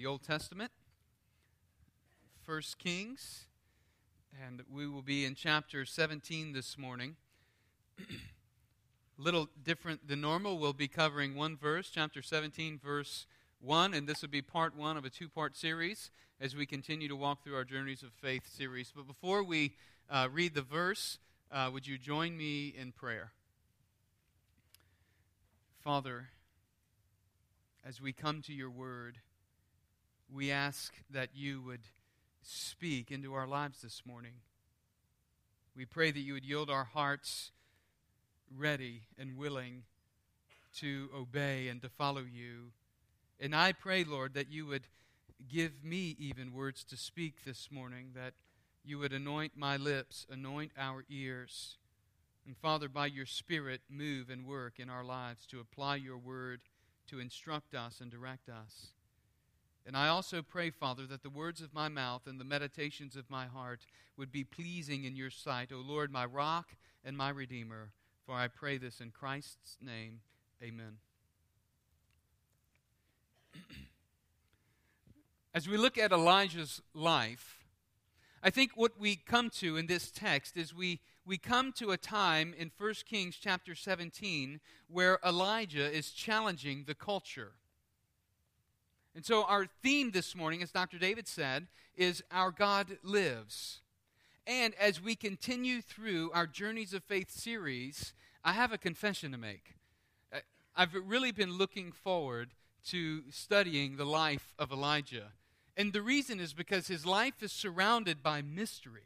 the Old Testament, First Kings, and we will be in chapter 17 this morning. A little different than normal. We'll be covering one verse, chapter 17, verse 1, and this will be part one of a two part series as we continue to walk through our Journeys of Faith series. But before we uh, read the verse, uh, would you join me in prayer? Father, as we come to your word, we ask that you would speak into our lives this morning. We pray that you would yield our hearts ready and willing to obey and to follow you. And I pray, Lord, that you would give me even words to speak this morning, that you would anoint my lips, anoint our ears. And Father, by your Spirit, move and work in our lives to apply your word, to instruct us and direct us. And I also pray, Father, that the words of my mouth and the meditations of my heart would be pleasing in your sight, O Lord, my rock and my redeemer. For I pray this in Christ's name. Amen. As we look at Elijah's life, I think what we come to in this text is we, we come to a time in 1 Kings chapter 17 where Elijah is challenging the culture. And so, our theme this morning, as Dr. David said, is Our God Lives. And as we continue through our Journeys of Faith series, I have a confession to make. Uh, I've really been looking forward to studying the life of Elijah. And the reason is because his life is surrounded by mystery.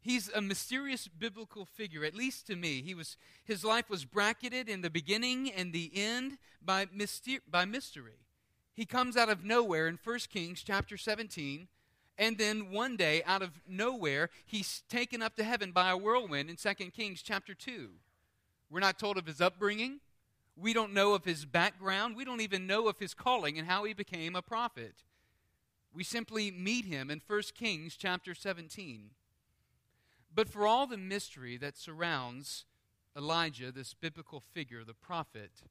He's a mysterious biblical figure, at least to me. He was, his life was bracketed in the beginning and the end by, myster- by mystery. He comes out of nowhere in 1 Kings chapter 17, and then one day, out of nowhere, he's taken up to heaven by a whirlwind in 2 Kings chapter 2. We're not told of his upbringing. We don't know of his background. We don't even know of his calling and how he became a prophet. We simply meet him in 1 Kings chapter 17. But for all the mystery that surrounds Elijah, this biblical figure, the prophet,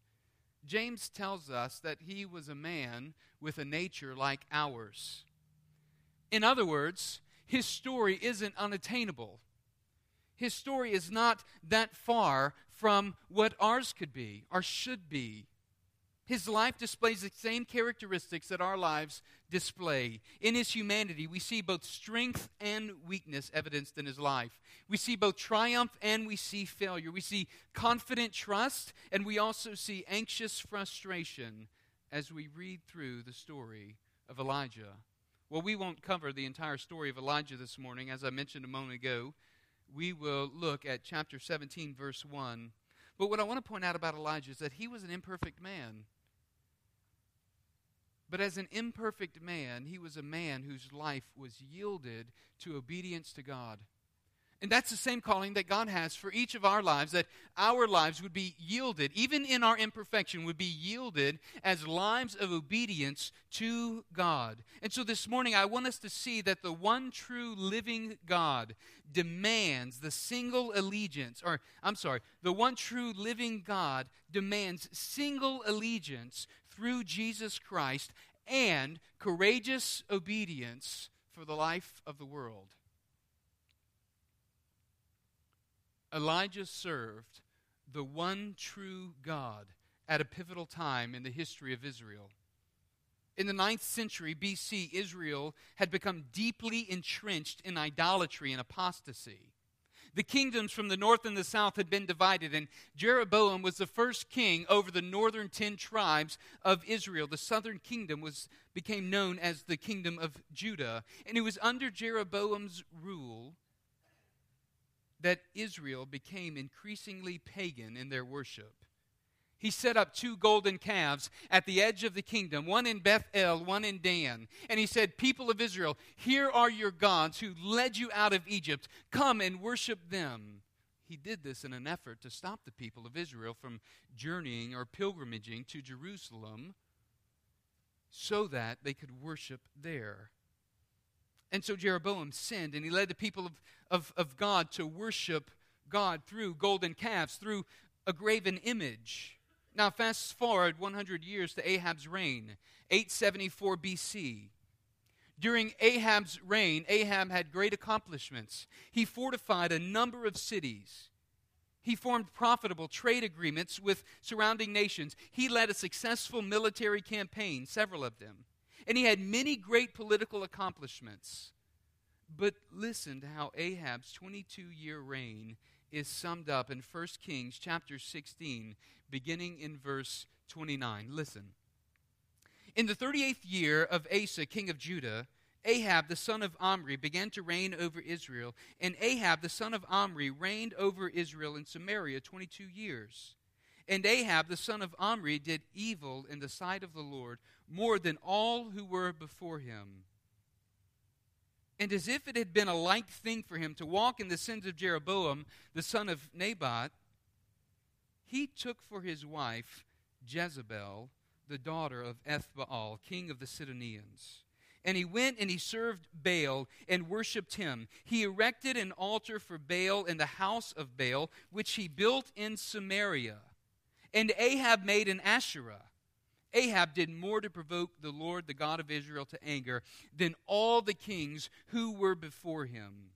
James tells us that he was a man with a nature like ours. In other words, his story isn't unattainable. His story is not that far from what ours could be or should be. His life displays the same characteristics that our lives display. In his humanity, we see both strength and weakness evidenced in his life. We see both triumph and we see failure. We see confident trust and we also see anxious frustration as we read through the story of Elijah. Well, we won't cover the entire story of Elijah this morning. As I mentioned a moment ago, we will look at chapter 17, verse 1. But what I want to point out about Elijah is that he was an imperfect man. But as an imperfect man, he was a man whose life was yielded to obedience to God. And that's the same calling that God has for each of our lives, that our lives would be yielded, even in our imperfection, would be yielded as lives of obedience to God. And so this morning, I want us to see that the one true living God demands the single allegiance, or I'm sorry, the one true living God demands single allegiance through Jesus Christ and courageous obedience for the life of the world. Elijah served the one true God at a pivotal time in the history of Israel. In the ninth century BC, Israel had become deeply entrenched in idolatry and apostasy. The kingdoms from the north and the south had been divided, and Jeroboam was the first king over the northern ten tribes of Israel. The southern kingdom was, became known as the kingdom of Judah, and it was under Jeroboam's rule that Israel became increasingly pagan in their worship. He set up two golden calves at the edge of the kingdom, one in Bethel, one in Dan. And he said, People of Israel, here are your gods who led you out of Egypt. Come and worship them. He did this in an effort to stop the people of Israel from journeying or pilgrimaging to Jerusalem so that they could worship there. And so Jeroboam sinned, and he led the people of, of, of God to worship God through golden calves, through a graven image. Now, fast forward 100 years to Ahab's reign, 874 BC. During Ahab's reign, Ahab had great accomplishments. He fortified a number of cities. He formed profitable trade agreements with surrounding nations. He led a successful military campaign, several of them. And he had many great political accomplishments. But listen to how Ahab's 22 year reign is summed up in 1 Kings chapter 16, beginning in verse 29. Listen. In the 38th year of Asa, king of Judah, Ahab the son of Omri began to reign over Israel, and Ahab the son of Omri reigned over Israel in Samaria 22 years. And Ahab the son of Omri did evil in the sight of the Lord more than all who were before him. And as if it had been a like thing for him to walk in the sins of Jeroboam, the son of Nebat, he took for his wife Jezebel, the daughter of Ethbaal, king of the Sidonians. And he went and he served Baal and worshipped him. He erected an altar for Baal in the house of Baal, which he built in Samaria. And Ahab made an Asherah Ahab did more to provoke the Lord, the God of Israel, to anger than all the kings who were before him.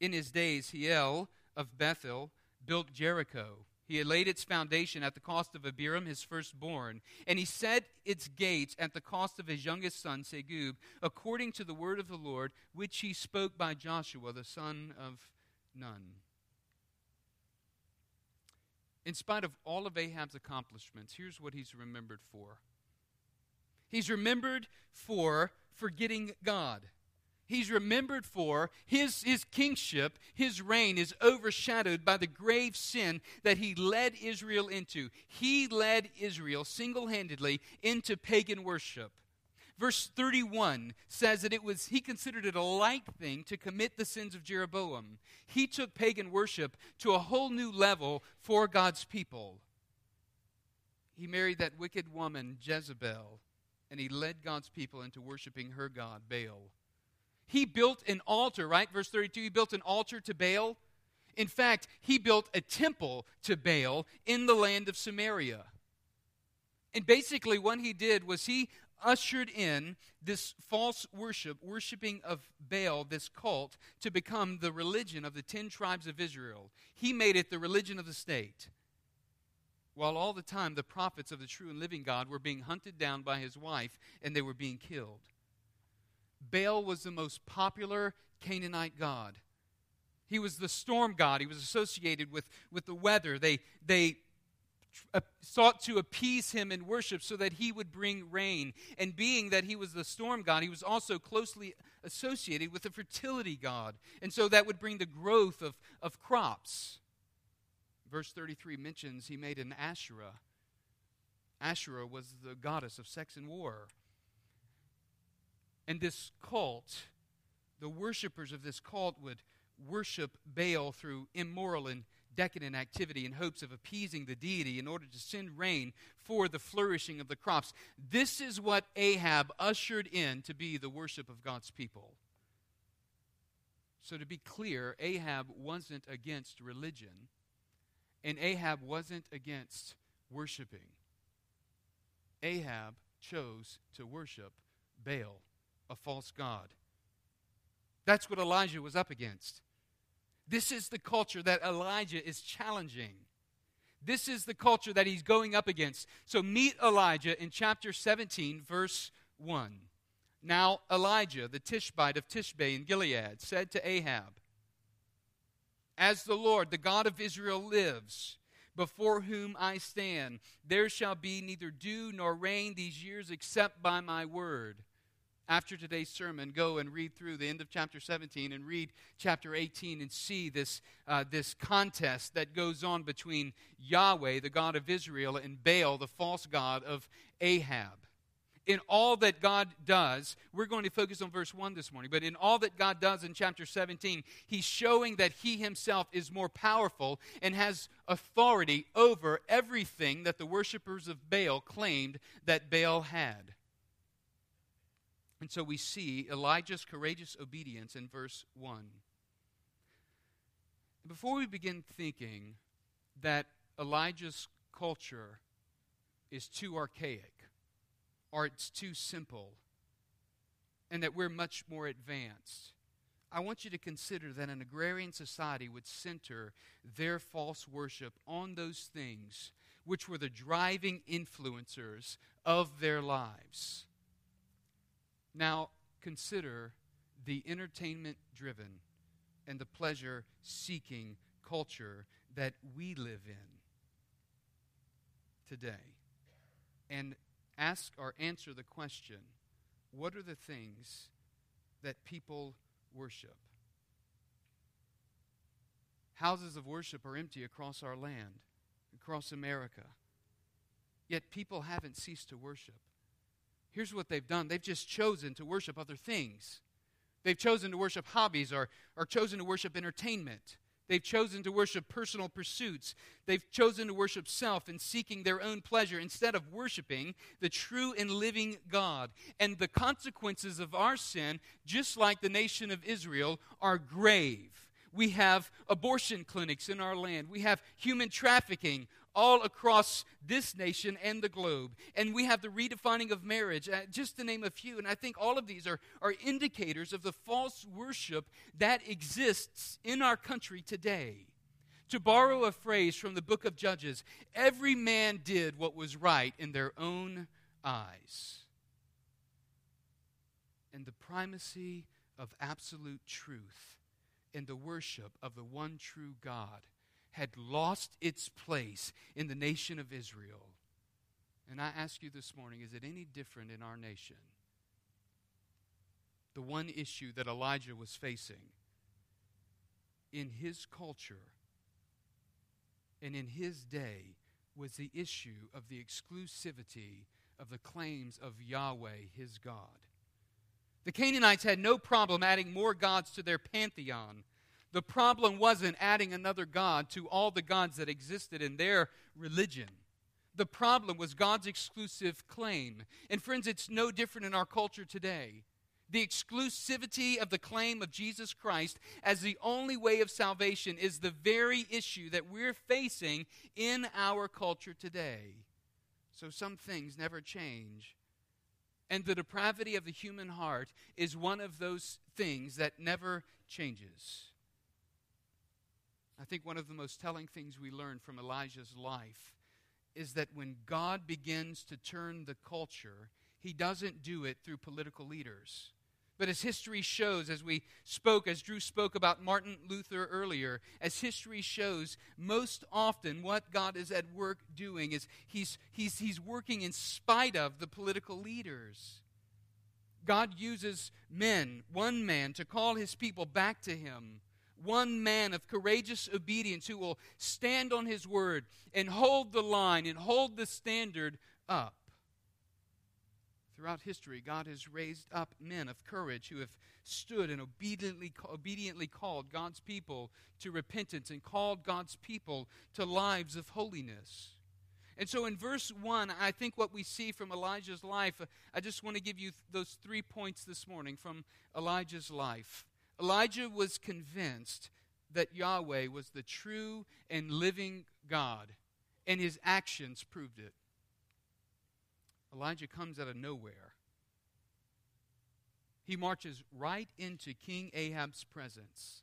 In his days, Hiel of Bethel built Jericho. He had laid its foundation at the cost of Abiram, his firstborn, and he set its gates at the cost of his youngest son, Segub, according to the word of the Lord, which he spoke by Joshua, the son of Nun. In spite of all of Ahab's accomplishments, here's what he's remembered for. He's remembered for forgetting God. He's remembered for his, his kingship, his reign is overshadowed by the grave sin that he led Israel into. He led Israel single handedly into pagan worship. Verse 31 says that it was he considered it a light thing to commit the sins of Jeroboam. He took pagan worship to a whole new level for God's people. He married that wicked woman Jezebel and he led God's people into worshiping her god Baal. He built an altar, right? Verse 32 he built an altar to Baal. In fact, he built a temple to Baal in the land of Samaria. And basically, what he did was he ushered in this false worship, worshiping of Baal, this cult, to become the religion of the ten tribes of Israel. He made it the religion of the state. While all the time the prophets of the true and living God were being hunted down by his wife and they were being killed. Baal was the most popular Canaanite god. He was the storm god. He was associated with, with the weather. They, they Uh, sought to appease him in worship so that he would bring rain. And being that he was the storm god, he was also closely associated with the fertility god. And so that would bring the growth of, of crops. Verse 33 mentions he made an Asherah. Asherah was the goddess of sex and war. And this cult, the worshippers of this cult would worship Baal through immoral and decadent activity in hopes of appeasing the deity in order to send rain for the flourishing of the crops. This is what Ahab ushered in to be the worship of God's people. So, to be clear, Ahab wasn't against religion, and Ahab wasn't against worshiping. Ahab chose to worship Baal, a false god. That's what Elijah was up against. This is the culture that Elijah is challenging. This is the culture that he's going up against. So meet Elijah in chapter 17, verse 1. Now Elijah, the Tishbite of Tishbe in Gilead, said to Ahab, As the Lord, the God of Israel, lives, before whom I stand, there shall be neither dew nor rain these years except by my word after today's sermon, go and read through the end of chapter 17 and read chapter 18 and see this, uh, this contest that goes on between Yahweh, the God of Israel, and Baal, the false God of Ahab. In all that God does, we're going to focus on verse 1 this morning, but in all that God does in chapter 17, he's showing that he himself is more powerful and has authority over everything that the worshippers of Baal claimed that Baal had. And so we see Elijah's courageous obedience in verse 1. Before we begin thinking that Elijah's culture is too archaic or it's too simple and that we're much more advanced. I want you to consider that an agrarian society would center their false worship on those things which were the driving influencers of their lives. Now, consider the entertainment driven and the pleasure seeking culture that we live in today. And ask or answer the question what are the things that people worship? Houses of worship are empty across our land, across America. Yet people haven't ceased to worship. Here's what they've done they've just chosen to worship other things. They've chosen to worship hobbies or, or chosen to worship entertainment. They've chosen to worship personal pursuits. They've chosen to worship self and seeking their own pleasure instead of worshiping the true and living God. And the consequences of our sin, just like the nation of Israel, are grave. We have abortion clinics in our land. We have human trafficking all across this nation and the globe. And we have the redefining of marriage, uh, just to name a few. And I think all of these are, are indicators of the false worship that exists in our country today. To borrow a phrase from the book of Judges, every man did what was right in their own eyes. And the primacy of absolute truth in the worship of the one true God had lost its place in the nation of Israel. And I ask you this morning is it any different in our nation? The one issue that Elijah was facing in his culture and in his day was the issue of the exclusivity of the claims of Yahweh, his God. The Canaanites had no problem adding more gods to their pantheon the problem wasn't adding another God to all the gods that existed in their religion. The problem was God's exclusive claim. And friends, it's no different in our culture today. The exclusivity of the claim of Jesus Christ as the only way of salvation is the very issue that we're facing in our culture today. So some things never change. And the depravity of the human heart is one of those things that never changes. I think one of the most telling things we learn from Elijah's life is that when God begins to turn the culture, he doesn't do it through political leaders. But as history shows, as we spoke, as Drew spoke about Martin Luther earlier, as history shows, most often what God is at work doing is he's, he's, he's working in spite of the political leaders. God uses men, one man, to call his people back to him one man of courageous obedience who will stand on his word and hold the line and hold the standard up. Throughout history, God has raised up men of courage who have stood and obediently, obediently called God's people to repentance and called God's people to lives of holiness. And so in verse 1, I think what we see from Elijah's life, I just want to give you those three points this morning from Elijah's life. Elijah was convinced that Yahweh was the true and living God, and his actions proved it. Elijah comes out of nowhere. He marches right into King Ahab's presence,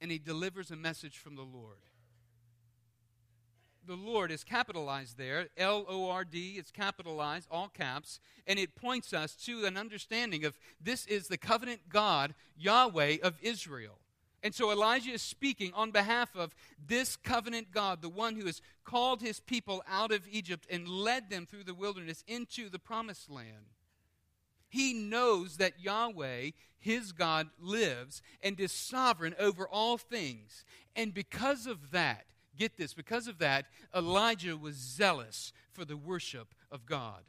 and he delivers a message from the Lord the Lord is capitalized there. L O R D, it's capitalized, all caps, and it points us to an understanding of this is the covenant God, Yahweh of Israel. And so Elijah is speaking on behalf of this covenant God, the one who has called his people out of Egypt and led them through the wilderness into the promised land. He knows that Yahweh, his God, lives and is sovereign over all things. And because of that, Get this, because of that, Elijah was zealous for the worship of God.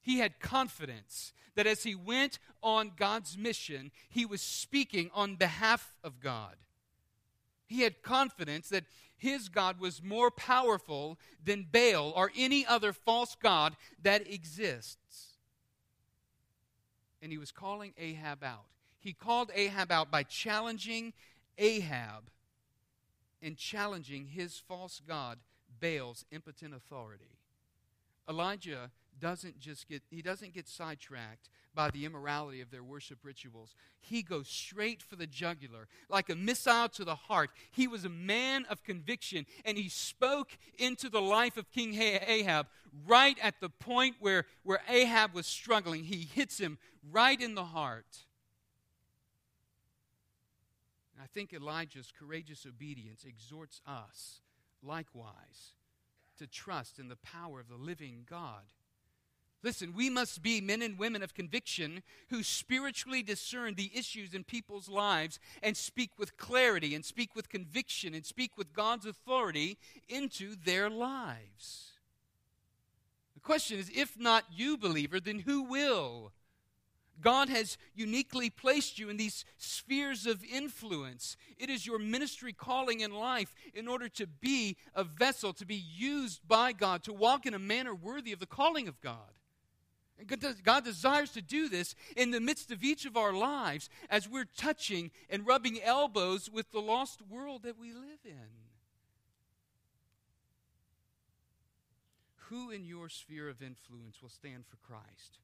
He had confidence that as he went on God's mission, he was speaking on behalf of God. He had confidence that his God was more powerful than Baal or any other false God that exists. And he was calling Ahab out. He called Ahab out by challenging Ahab and challenging his false god, Baal's impotent authority. Elijah doesn't just get he doesn't get sidetracked by the immorality of their worship rituals. He goes straight for the jugular, like a missile to the heart. He was a man of conviction, and he spoke into the life of King Ahab right at the point where, where Ahab was struggling. He hits him right in the heart. I think Elijah's courageous obedience exhorts us, likewise, to trust in the power of the living God. Listen, we must be men and women of conviction who spiritually discern the issues in people's lives and speak with clarity and speak with conviction and speak with God's authority into their lives. The question is if not you, believer, then who will? God has uniquely placed you in these spheres of influence. It is your ministry calling in life in order to be a vessel, to be used by God, to walk in a manner worthy of the calling of God. And God desires to do this in the midst of each of our lives as we're touching and rubbing elbows with the lost world that we live in. Who in your sphere of influence will stand for Christ?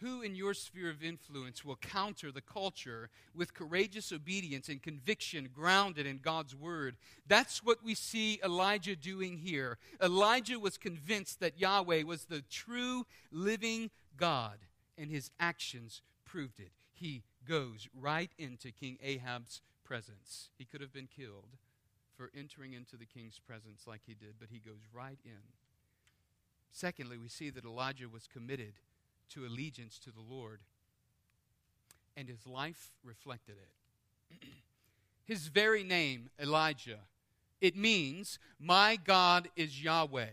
Who in your sphere of influence will counter the culture with courageous obedience and conviction grounded in God's word? That's what we see Elijah doing here. Elijah was convinced that Yahweh was the true living God, and his actions proved it. He goes right into King Ahab's presence. He could have been killed for entering into the king's presence like he did, but he goes right in. Secondly, we see that Elijah was committed to allegiance to the Lord. And his life reflected it. his very name, Elijah, it means, My God is Yahweh.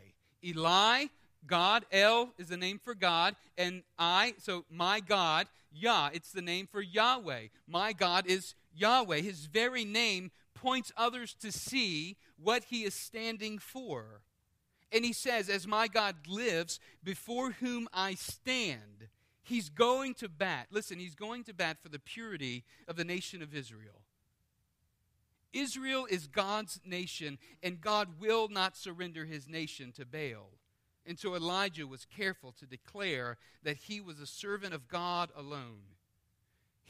Eli, God, El is the name for God, and I, so my God, Yah, it's the name for Yahweh. My God is Yahweh. His very name points others to see what he is standing for. And he says, As my God lives, before whom I stand, he's going to bat. Listen, he's going to bat for the purity of the nation of Israel. Israel is God's nation, and God will not surrender his nation to Baal. And so Elijah was careful to declare that he was a servant of God alone.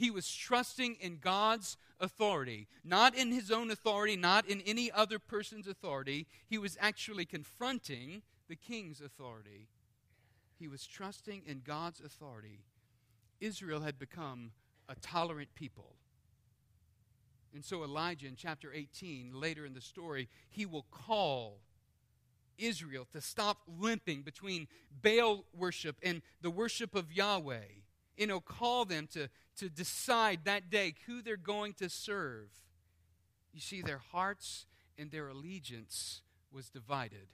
He was trusting in God's authority, not in his own authority, not in any other person's authority. He was actually confronting the king's authority. He was trusting in God's authority. Israel had become a tolerant people. And so Elijah in chapter 18, later in the story, he will call Israel to stop limping between Baal worship and the worship of Yahweh you know, call them to, to decide that day who they're going to serve. You see, their hearts and their allegiance was divided.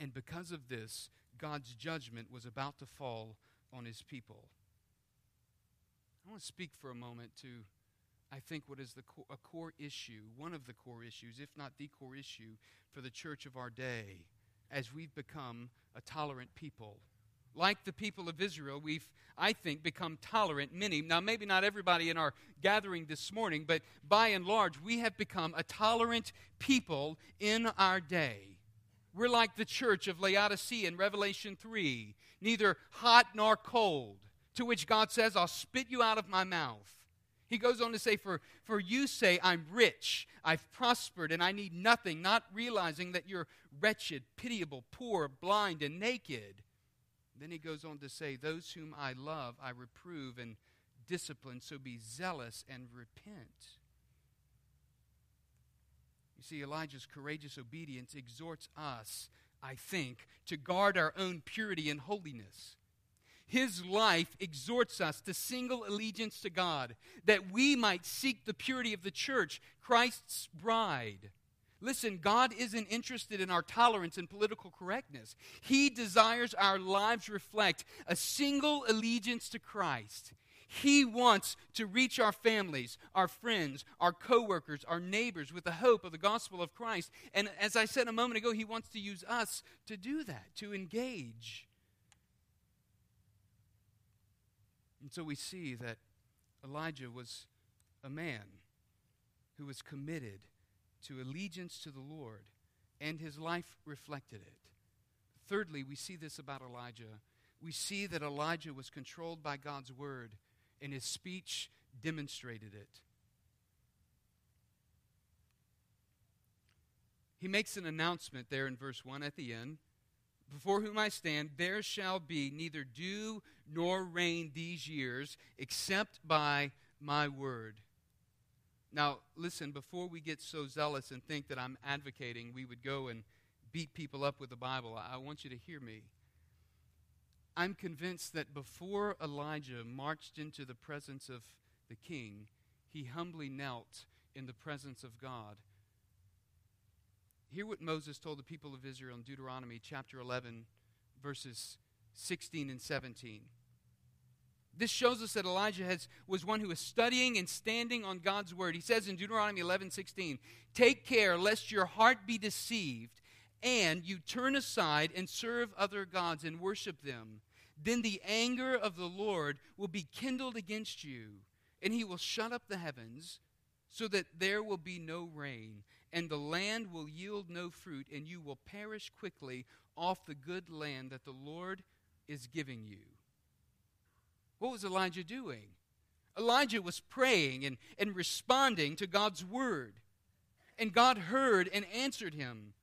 And because of this, God's judgment was about to fall on his people. I want to speak for a moment to, I think, what is the co- a core issue, one of the core issues, if not the core issue, for the church of our day as we've become a tolerant people like the people of Israel, we've, I think, become tolerant. Many, now maybe not everybody in our gathering this morning, but by and large, we have become a tolerant people in our day. We're like the church of Laodicea in Revelation 3, neither hot nor cold, to which God says, I'll spit you out of my mouth. He goes on to say, For, for you say, I'm rich, I've prospered, and I need nothing, not realizing that you're wretched, pitiable, poor, blind, and naked. Then he goes on to say, Those whom I love, I reprove and discipline, so be zealous and repent. You see, Elijah's courageous obedience exhorts us, I think, to guard our own purity and holiness. His life exhorts us to single allegiance to God, that we might seek the purity of the church, Christ's bride. Listen, God isn't interested in our tolerance and political correctness. He desires our lives reflect a single allegiance to Christ. He wants to reach our families, our friends, our coworkers, our neighbors with the hope of the gospel of Christ. And as I said a moment ago, he wants to use us to do that, to engage. And so we see that Elijah was a man who was committed to allegiance to the Lord, and his life reflected it. Thirdly, we see this about Elijah. We see that Elijah was controlled by God's word, and his speech demonstrated it. He makes an announcement there in verse 1 at the end before whom I stand, there shall be neither dew nor rain these years, except by my word. Now, listen, before we get so zealous and think that I'm advocating we would go and beat people up with the Bible, I want you to hear me. I'm convinced that before Elijah marched into the presence of the king, he humbly knelt in the presence of God Hear what Moses told the people of Israel in Deuteronomy chapter 11, verses 16 and 17. This shows us that Elijah has, was one who was studying and standing on God's word. He says in Deuteronomy 11, 16, Take care lest your heart be deceived, and you turn aside and serve other gods and worship them. Then the anger of the Lord will be kindled against you, and he will shut up the heavens so that there will be no rain and the land will yield no fruit, and you will perish quickly off the good land that the Lord is giving you. What was Elijah doing? Elijah was praying and, and responding to God's word. And God heard and answered him.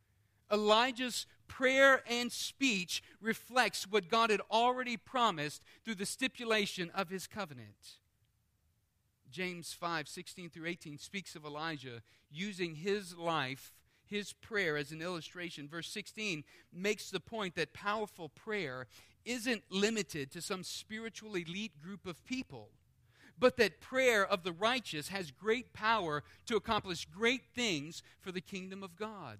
Elijah's prayer and speech reflects what God had already promised through the stipulation of his covenant. James 5 16 through 18 speaks of Elijah using his life, his prayer as an illustration. Verse 16 makes the point that powerful prayer isn't limited to some spiritual elite group of people, but that prayer of the righteous has great power to accomplish great things for the kingdom of God.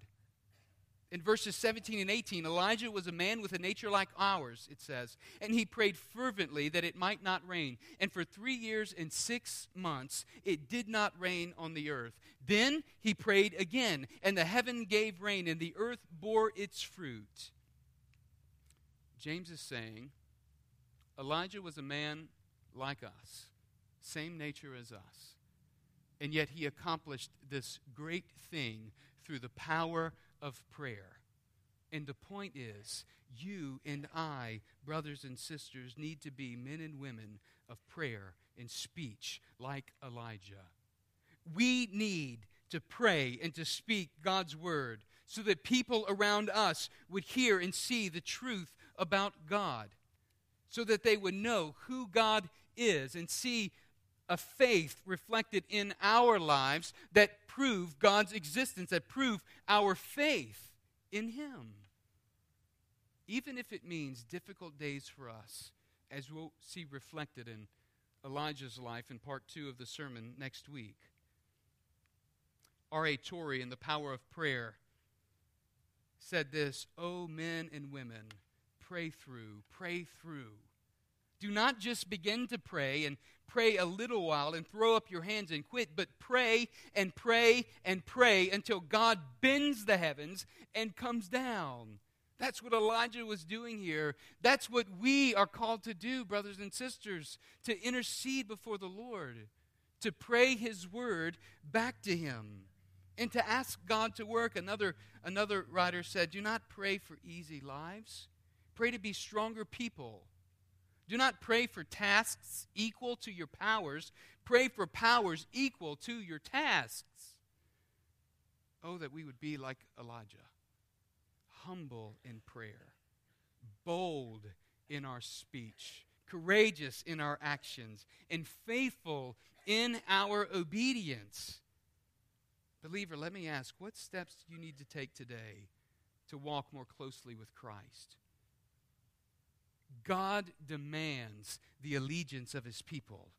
In verses 17 and 18, Elijah was a man with a nature like ours, it says, and he prayed fervently that it might not rain. And for three years and six months, it did not rain on the earth. Then he prayed again, and the heaven gave rain, and the earth bore its fruit. James is saying Elijah was a man like us, same nature as us. And yet he accomplished this great thing through the power of prayer. And the point is, you and I, brothers and sisters, need to be men and women of prayer and speech like Elijah. We need to pray and to speak God's word so that people around us would hear and see the truth about God, so that they would know who God is and see a faith reflected in our lives that prove God's existence, that prove our faith in Him. Even if it means difficult days for us, as we'll see reflected in Elijah's life in part two of the sermon next week. R.A. Torrey, in The Power of Prayer, said this Oh, men and women, pray through, pray through. Do not just begin to pray and pray a little while and throw up your hands and quit, but pray and pray and pray until God bends the heavens and comes down. That's what Elijah was doing here. That's what we are called to do, brothers and sisters, to intercede before the Lord, to pray his word back to him, and to ask God to work. Another, another writer said, Do not pray for easy lives, pray to be stronger people do not pray for tasks equal to your powers. Pray for powers equal to your tasks. Oh, that we would be like Elijah humble in prayer, bold in our speech, courageous in our actions, and faithful in our obedience. Believer, let me ask what steps do you need to take today to walk more closely with Christ? God demands the allegiance of his people.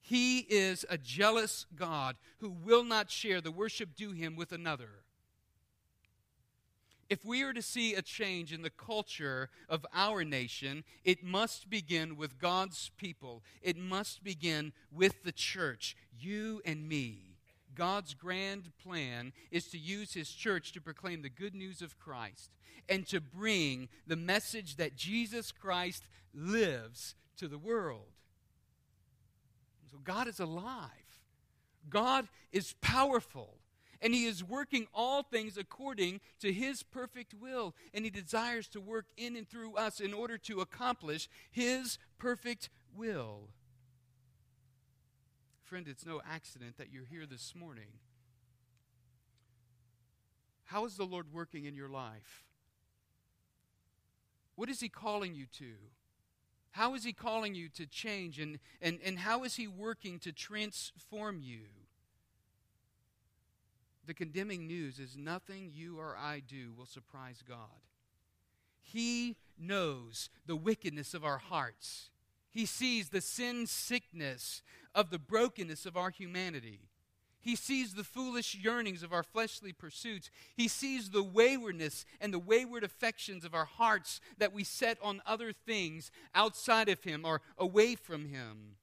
He is a jealous God who will not share the worship due him with another. If we are to see a change in the culture of our nation, it must begin with God's people. It must begin with the church, you and me. God's grand plan is to use his church to proclaim the good news of Christ and to bring the message that Jesus Christ lives to the world. So God is alive. God is powerful. And He is working all things according to His perfect will. And He desires to work in and through us in order to accomplish His perfect will. Friend, it's no accident that you're here this morning. How is the Lord working in your life? What is He calling you to? How is He calling you to change? And, and, and how is He working to transform you? The condemning news is nothing you or I do will surprise God. He knows the wickedness of our hearts. He sees the sin sickness of the brokenness of our humanity. He sees the foolish yearnings of our fleshly pursuits. He sees the waywardness and the wayward affections of our hearts that we set on other things outside of Him or away from Him.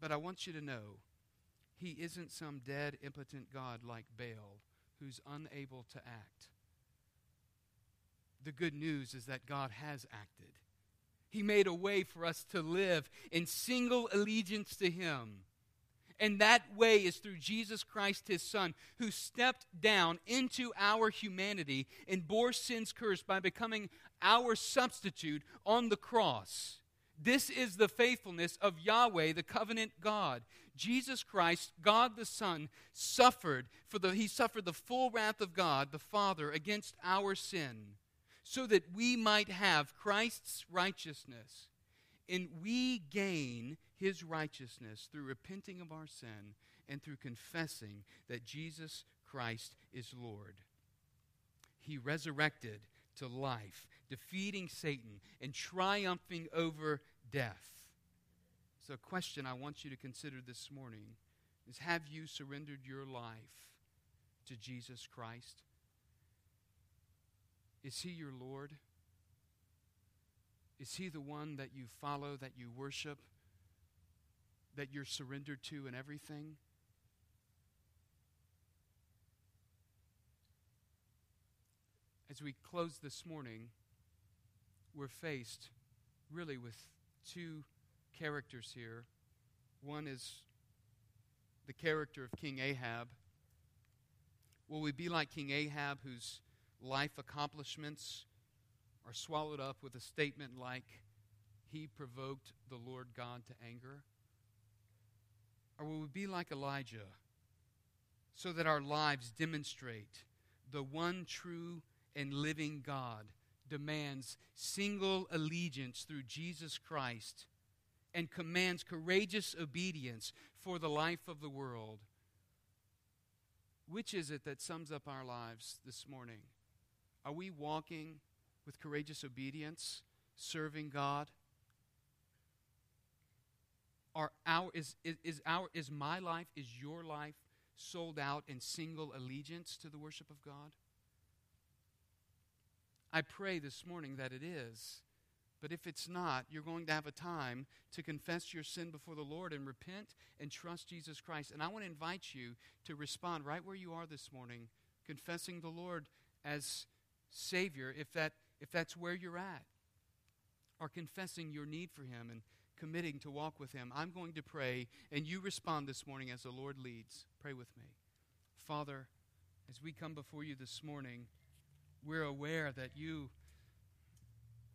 But I want you to know he isn't some dead, impotent God like Baal who's unable to act. The good news is that God has acted. He made a way for us to live in single allegiance to Him. And that way is through Jesus Christ, His Son, who stepped down into our humanity and bore sin's curse by becoming our substitute on the cross. This is the faithfulness of Yahweh, the covenant God. Jesus Christ, God the Son, suffered for the he suffered the full wrath of God the Father against our sin, so that we might have Christ's righteousness. And we gain his righteousness through repenting of our sin and through confessing that Jesus Christ is Lord. He resurrected to life, defeating Satan and triumphing over death. So, a question I want you to consider this morning is Have you surrendered your life to Jesus Christ? Is He your Lord? Is He the one that you follow, that you worship, that you're surrendered to in everything? As we close this morning, we're faced really with two characters here. One is the character of King Ahab. Will we be like King Ahab, whose life accomplishments are swallowed up with a statement like, He provoked the Lord God to anger? Or will we be like Elijah, so that our lives demonstrate the one true and living God demands single allegiance through Jesus Christ? and commands courageous obedience for the life of the world. Which is it that sums up our lives this morning? Are we walking with courageous obedience, serving God? Are our, is, is, is, our, is my life, is your life sold out in single allegiance to the worship of God? I pray this morning that it is. But if it's not, you're going to have a time to confess your sin before the Lord and repent and trust Jesus Christ. And I want to invite you to respond right where you are this morning, confessing the Lord as Savior, if, that, if that's where you're at, or confessing your need for Him and committing to walk with Him. I'm going to pray, and you respond this morning as the Lord leads. Pray with me. Father, as we come before you this morning, we're aware that you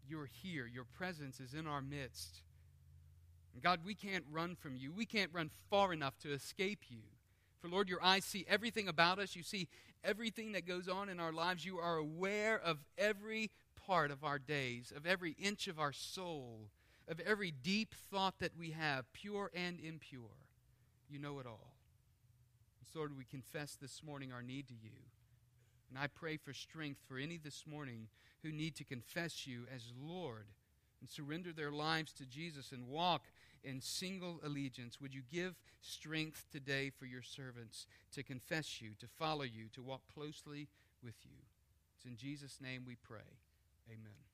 you're here. Your presence is in our midst. God, we can't run from you. We can't run far enough to escape you. For Lord, your eyes see everything about us. You see everything that goes on in our lives. You are aware of every part of our days, of every inch of our soul, of every deep thought that we have, pure and impure. You know it all. So, Lord, we confess this morning our need to you. And I pray for strength for any this morning who need to confess you as Lord and surrender their lives to Jesus and walk in single allegiance. Would you give strength today for your servants to confess you, to follow you, to walk closely with you? It's in Jesus' name we pray. Amen.